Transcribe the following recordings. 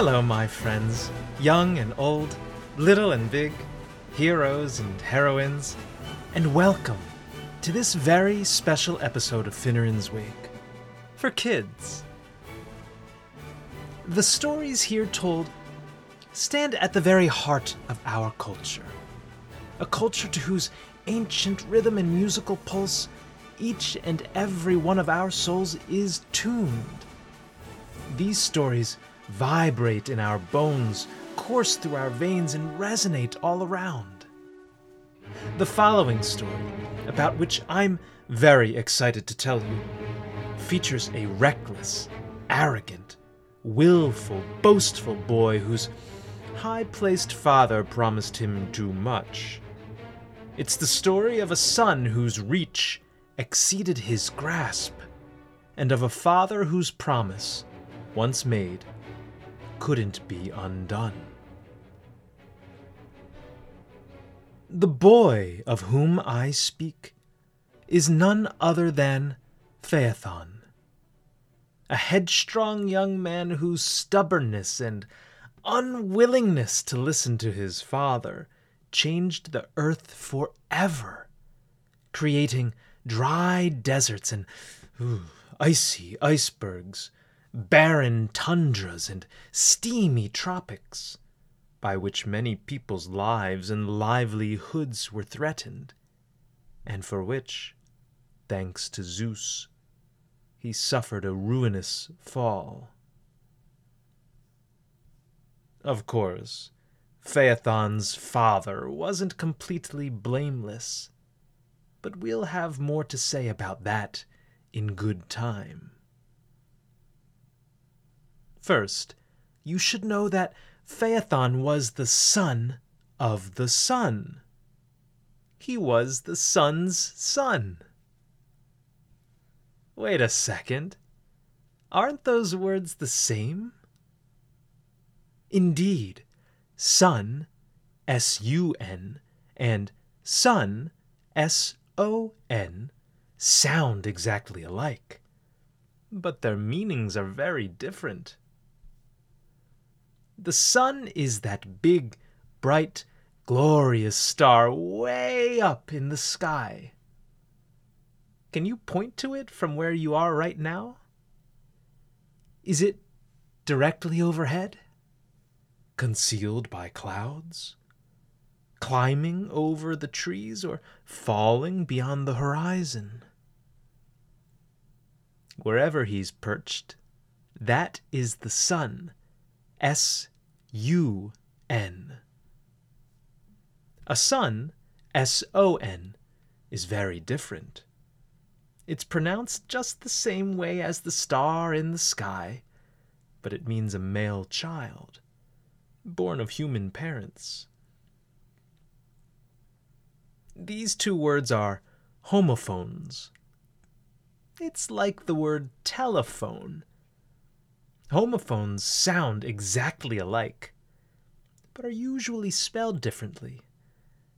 Hello, my friends, young and old, little and big, heroes and heroines, and welcome to this very special episode of Finneran's Wake for kids. The stories here told stand at the very heart of our culture, a culture to whose ancient rhythm and musical pulse each and every one of our souls is tuned. These stories vibrate in our bones, course through our veins, and resonate all around. The following story, about which I'm very excited to tell you, features a reckless, arrogant, willful, boastful boy whose high placed father promised him too much. It's the story of a son whose reach exceeded his grasp, and of a father whose promise, once made, couldn't be undone. The boy of whom I speak is none other than Phaethon, a headstrong young man whose stubbornness and unwillingness to listen to his father changed the earth forever, creating dry deserts and ooh, icy icebergs, barren tundras, and steamy tropics, by which many people's lives and livelihoods were threatened, and for which, thanks to Zeus, he suffered a ruinous fall. Of course, Phaethon's father wasn't completely blameless, but we'll have more to say about that in good time. First, you should know that Phaethon was the son of the sun. He was the sun's son. Wait a second. Aren't those words the same? Indeed, sun, S U N, and sun, S O N, sound exactly alike, but their meanings are very different. The sun is that big, bright, glorious star way up in the sky. Can you point to it from where you are right now? Is it directly overhead? Concealed by clouds? Climbing over the trees or falling beyond the horizon? Wherever he's perched, that is the sun S U N. A sun, S O N, is very different. It's pronounced just the same way as the star in the sky, but it means a male child, born of human parents. These two words are homophones. It's like the word telephone Homophones sound exactly alike, but are usually spelled differently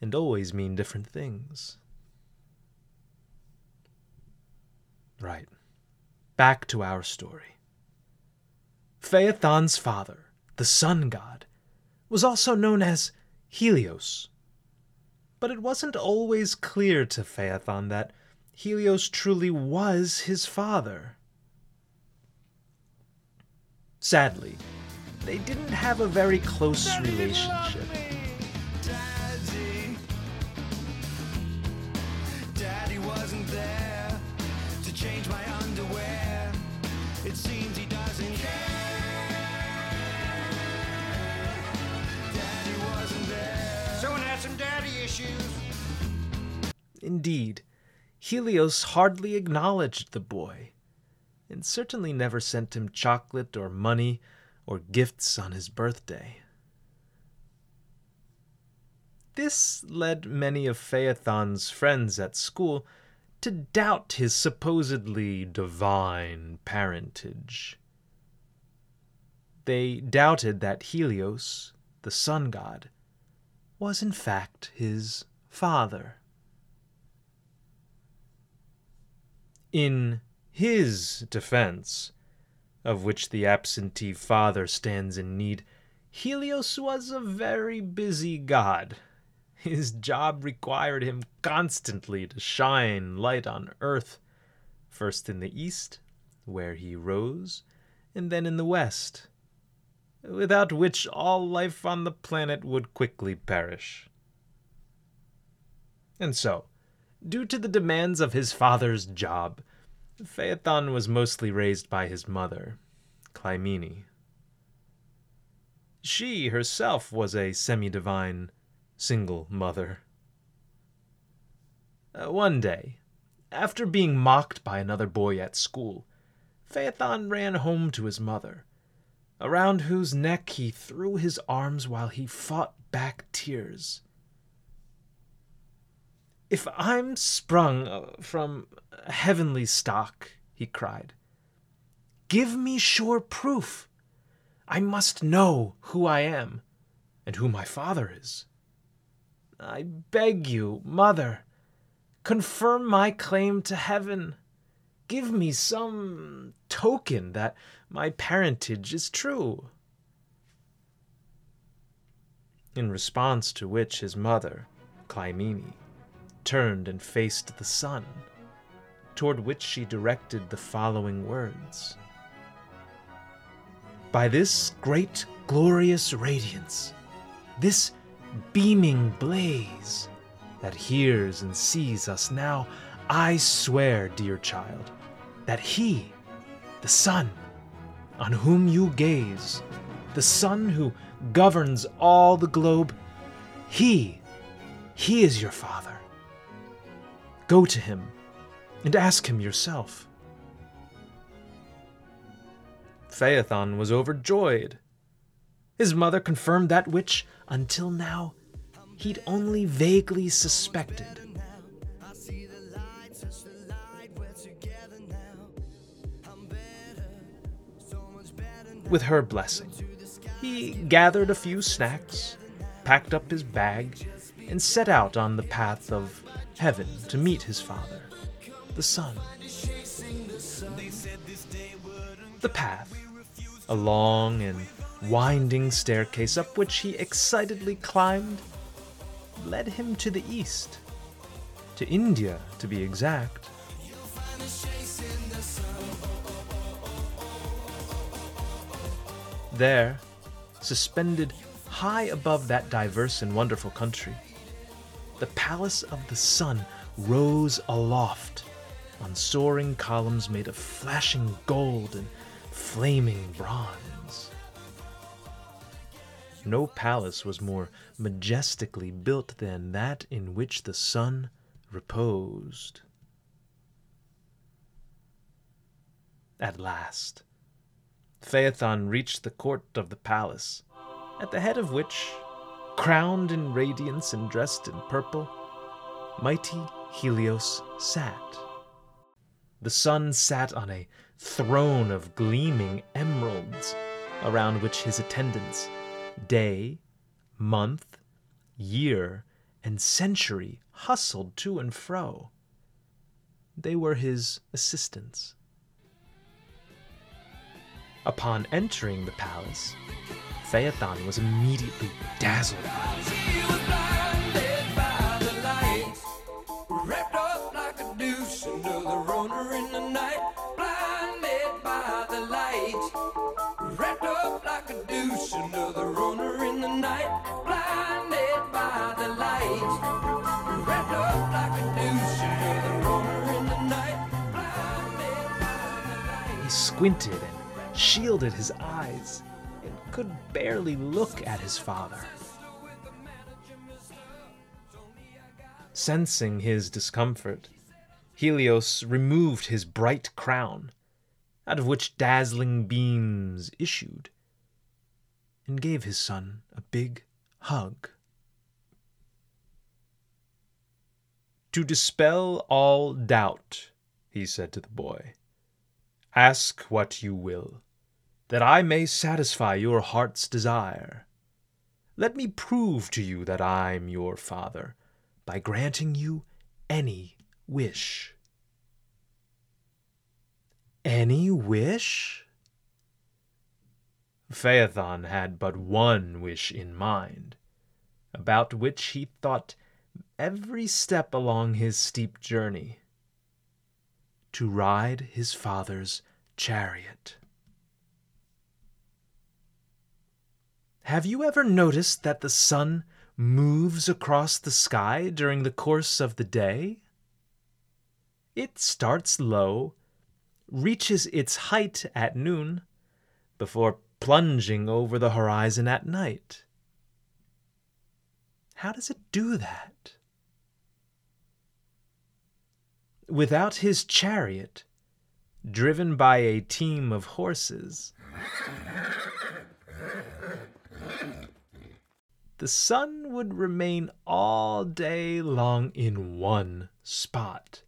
and always mean different things. Right. Back to our story. Phaethon's father, the sun god, was also known as Helios. But it wasn't always clear to Phaethon that Helios truly was his father. Sadly, they didn't have a very close relationship. Indeed, Helios hardly acknowledged the boy and certainly never sent him chocolate or money or gifts on his birthday. This led many of Phaethon's friends at school to doubt his supposedly divine parentage. They doubted that Helios, the sun god, was in fact his father. In his defense, of which the absentee father stands in need, Helios was a very busy god. His job required him constantly to shine light on earth, first in the east, where he rose, and then in the west, without which all life on the planet would quickly perish. And so, due to the demands of his father's job, Phaethon was mostly raised by his mother, Clymene. She herself was a semi divine single mother. Uh, one day, after being mocked by another boy at school, Phaethon ran home to his mother, around whose neck he threw his arms while he fought back tears. If I'm sprung uh, from heavenly stock, he cried, give me sure proof. I must know who I am and who my father is. I beg you, mother, confirm my claim to heaven. Give me some token that my parentage is true. In response to which his mother, Clymene, turned and faced the sun, toward which she directed the following words By this great glorious radiance, this beaming blaze that hears and sees us now, I swear, dear child, that he, the sun, on whom you gaze, the sun who governs all the globe, he, he is your father. Go to him and ask him yourself. Phaethon was overjoyed. His mother confirmed that which, until now, he'd only vaguely suspected. With her blessing, he gathered a few snacks, packed up his bag, and set out on the path of heaven to meet his father, the sun. The path, a long and winding staircase up which he excitedly climbed, led him to the east, to India to be exact. There, suspended high above that diverse and wonderful country, the palace of the sun rose aloft on soaring columns made of flashing gold and flaming bronze. No palace was more majestically built than that in which the sun reposed. At last, Phaethon reached the court of the palace, at the head of which, crowned in radiance and dressed in purple, mighty Helios sat. The sun sat on a throne of gleaming emeralds, around which his attendants day, month, year, and century hustled to and fro. They were his assistants. Upon entering the palace, Phaethon was immediately dazzled. He squinted and shielded his could barely look at his father. Sensing his discomfort, Helios removed his bright crown, out of which dazzling beams issued, and gave his son a big hug. To dispel all doubt, he said to the boy, Ask what you will, that I may satisfy your heart's desire. Let me prove to you that I'm your father by granting you any wish. Any wish? Phaethon had but one wish in mind, about which he thought every step along his steep journey to ride his father's chariot. Have you ever noticed that the sun moves across the sky during the course of the day? It starts low, reaches its height at noon, before plunging over the horizon at night. How does it do that? Without his chariot, driven by a team of horses, the sun would remain all day long in one spot.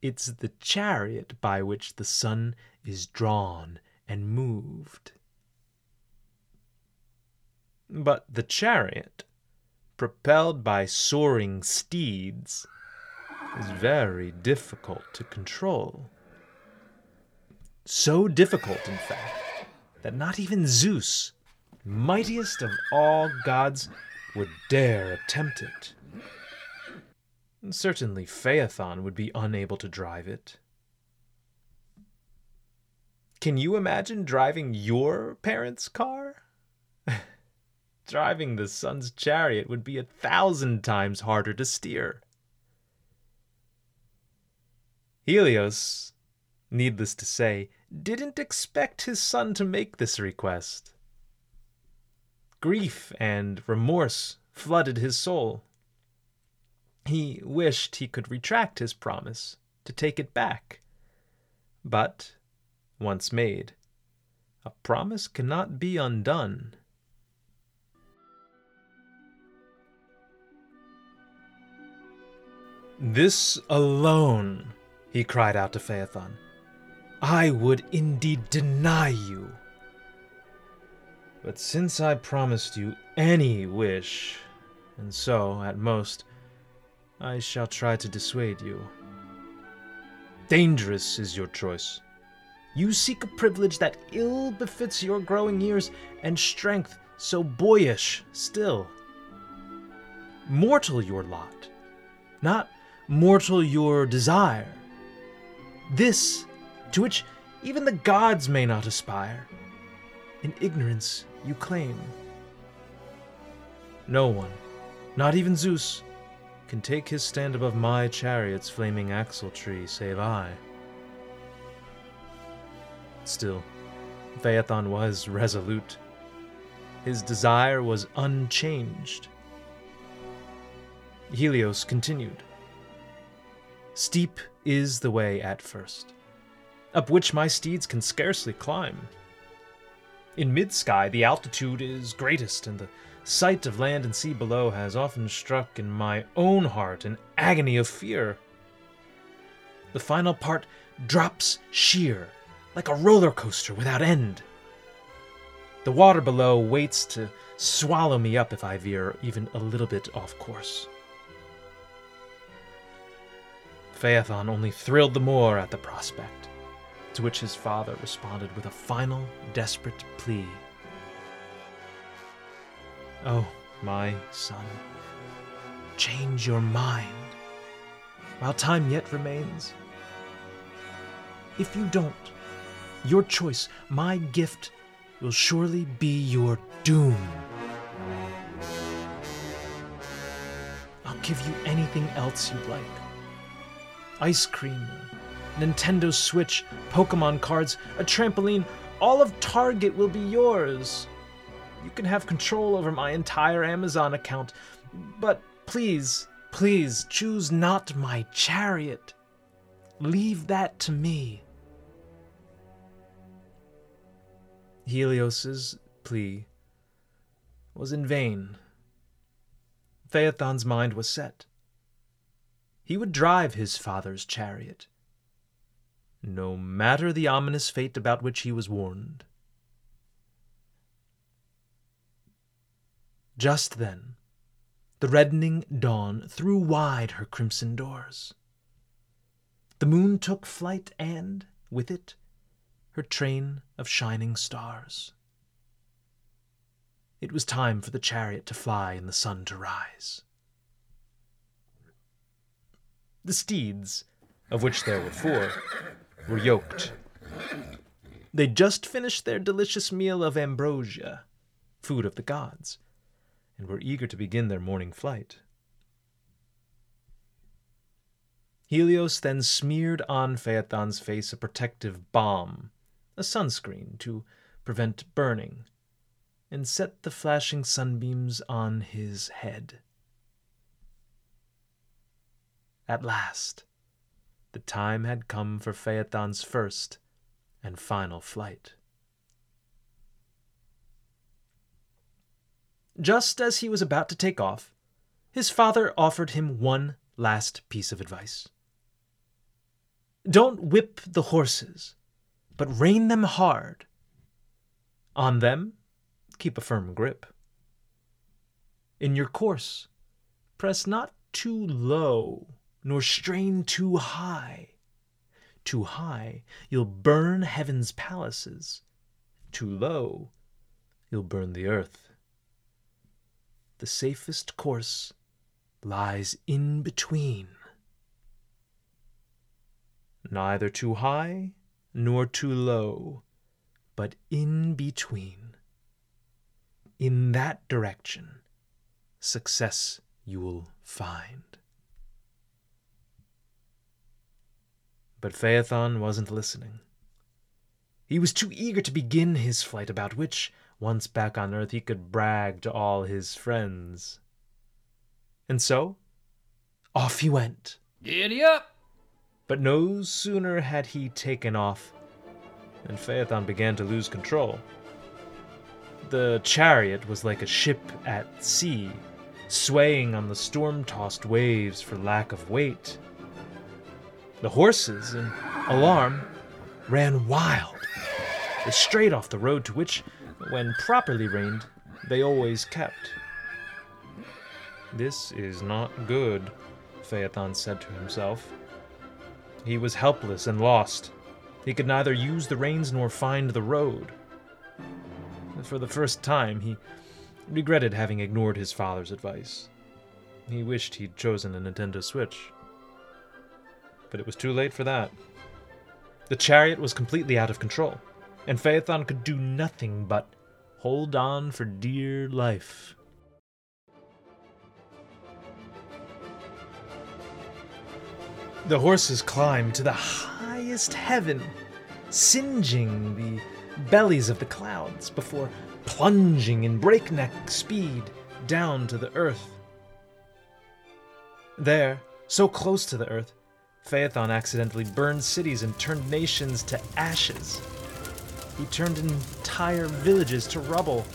It's the chariot by which the sun is drawn and moved. But the chariot, propelled by soaring steeds, is very difficult to control. So difficult, in fact, that not even Zeus, mightiest of all gods, would dare attempt it. Certainly Phaethon would be unable to drive it. Can you imagine driving your parents' car? driving the sun's chariot would be a thousand times harder to steer. Helios, needless to say, didn't expect his son to make this request. Grief and remorse flooded his soul. He wished he could retract his promise to take it back. But, once made, a promise cannot be undone. This alone, he cried out to Phaethon, I would indeed deny you. But since I promised you any wish, and so, at most, I shall try to dissuade you. Dangerous is your choice. You seek a privilege that ill befits your growing years and strength so boyish still. Mortal your lot, not mortal your desire. This, to which even the gods may not aspire, in ignorance you claim. No one, not even Zeus, can take his stand above my chariot's flaming axle tree save I. Still, Phaethon was resolute. His desire was unchanged. Helios continued. Steep is the way at first, up which my steeds can scarcely climb. In mid sky, the altitude is greatest, and the Sight of land and sea below has often struck in my own heart an agony of fear. The final part drops sheer, like a roller coaster without end. The water below waits to swallow me up if I veer even a little bit off course. Phaethon only thrilled the more at the prospect, to which his father responded with a final, desperate plea. Oh, my son, change your mind while time yet remains. If you don't, your choice, my gift, will surely be your doom. I'll give you anything else you'd like ice cream, Nintendo Switch, Pokemon cards, a trampoline, all of Target will be yours. You can have control over my entire Amazon account. But please, please choose not my chariot. Leave that to me. Helios's plea was in vain. Phaethon's mind was set. He would drive his father's chariot, no matter the ominous fate about which he was warned. Just then, the reddening dawn threw wide her crimson doors. The moon took flight, and, with it, her train of shining stars. It was time for the chariot to fly and the sun to rise. The steeds, of which there were four, were yoked. They'd just finished their delicious meal of ambrosia, food of the gods, and were eager to begin their morning flight. Helios then smeared on Phaethon's face a protective balm, a sunscreen to prevent burning, and set the flashing sunbeams on his head. At last, the time had come for Phaethon's first and final flight. Just as he was about to take off, his father offered him one last piece of advice. Don't whip the horses, but rein them hard. On them, keep a firm grip. In your course, press not too low nor strain too high. Too high, you'll burn heaven's palaces. Too low, you'll burn the earth. The safest course lies in between. Neither too high nor too low, but in between. In that direction, success you'll find. But Phaethon wasn't listening. He was too eager to begin his flight, about which, once back on earth, he could brag to all his friends. And so, off he went. Giddy up! But no sooner had he taken off than Phaethon began to lose control. The chariot was like a ship at sea, swaying on the storm tossed waves for lack of weight. The horses, in alarm, ran wild. They strayed off the road to which, when properly reined, they always kept. This is not good, Phaethon said to himself. He was helpless and lost. He could neither use the reins nor find the road. For the first time, he regretted having ignored his father's advice. He wished he'd chosen a Nintendo Switch but it was too late for that. The chariot was completely out of control, and Phaethon could do nothing but hold on for dear life. The horses climbed to the highest heaven, singeing the bellies of the clouds before plunging in breakneck speed down to the earth. There, so close to the earth, Phaethon accidentally burned cities and turned nations to ashes. He turned entire villages to rubble.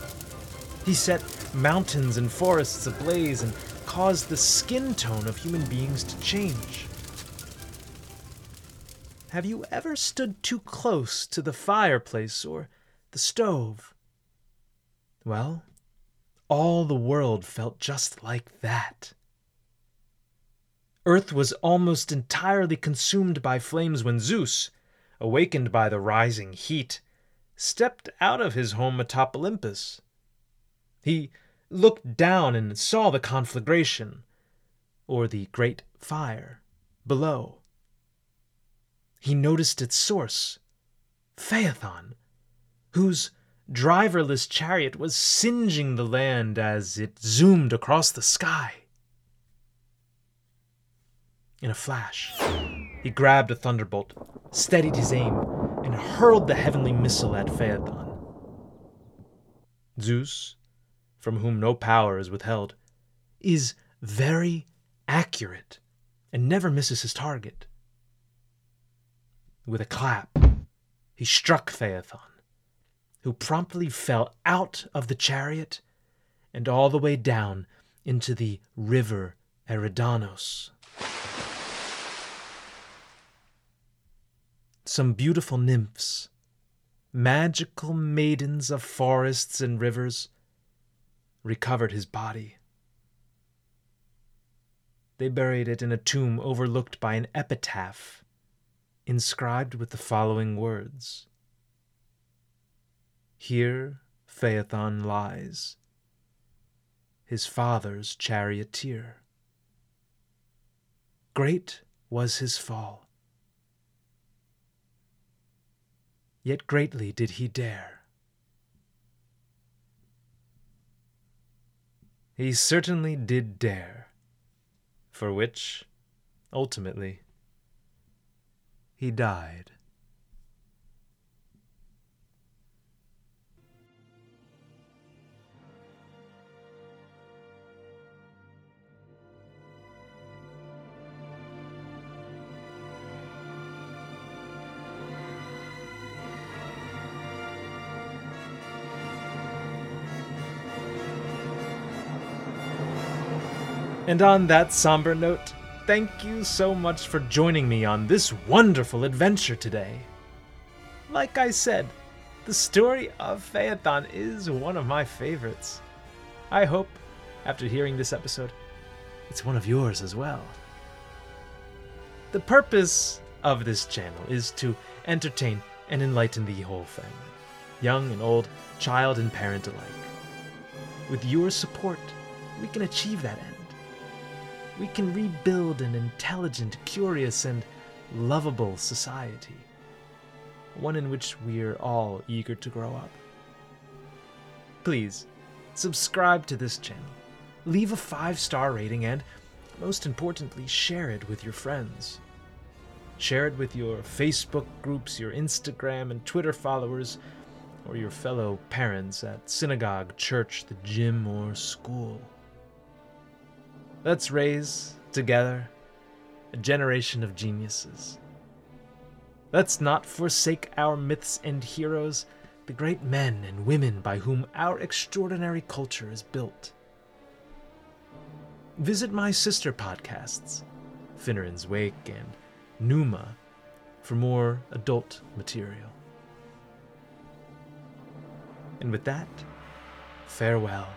He set mountains and forests ablaze and caused the skin tone of human beings to change. Have you ever stood too close to the fireplace or the stove? Well, all the world felt just like that. Earth was almost entirely consumed by flames when Zeus, awakened by the rising heat, stepped out of his home atop Olympus. He looked down and saw the conflagration, or the great fire, below. He noticed its source, Phaethon, whose driverless chariot was singeing the land as it zoomed across the sky. In a flash, he grabbed a thunderbolt, steadied his aim, and hurled the heavenly missile at Phaethon. Zeus, from whom no power is withheld, is very accurate and never misses his target. With a clap, he struck Phaethon, who promptly fell out of the chariot and all the way down into the river Eridanos. Some beautiful nymphs, magical maidens of forests and rivers, recovered his body. They buried it in a tomb overlooked by an epitaph inscribed with the following words Here Phaethon lies, his father's charioteer. Great was his fall, yet greatly did he dare. He certainly did dare, for which, ultimately, he died. And on that somber note, thank you so much for joining me on this wonderful adventure today. Like I said, the story of Phaethon is one of my favorites. I hope, after hearing this episode, it's one of yours as well. The purpose of this channel is to entertain and enlighten the whole family, young and old, child and parent alike. With your support, we can achieve that end we can rebuild an intelligent, curious, and lovable society. One in which we're all eager to grow up. Please, subscribe to this channel, leave a five star rating, and, most importantly, share it with your friends. Share it with your Facebook groups, your Instagram and Twitter followers, or your fellow parents at synagogue, church, the gym, or school. Let's raise, together, a generation of geniuses. Let's not forsake our myths and heroes, the great men and women by whom our extraordinary culture is built. Visit my sister podcasts, Finneran's Wake and Numa, for more adult material. And with that, farewell.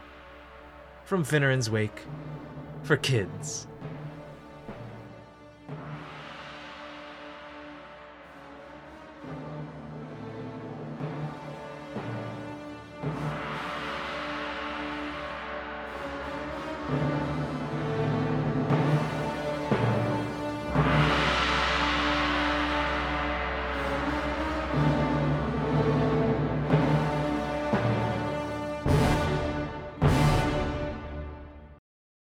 From Finneran's Wake, for kids.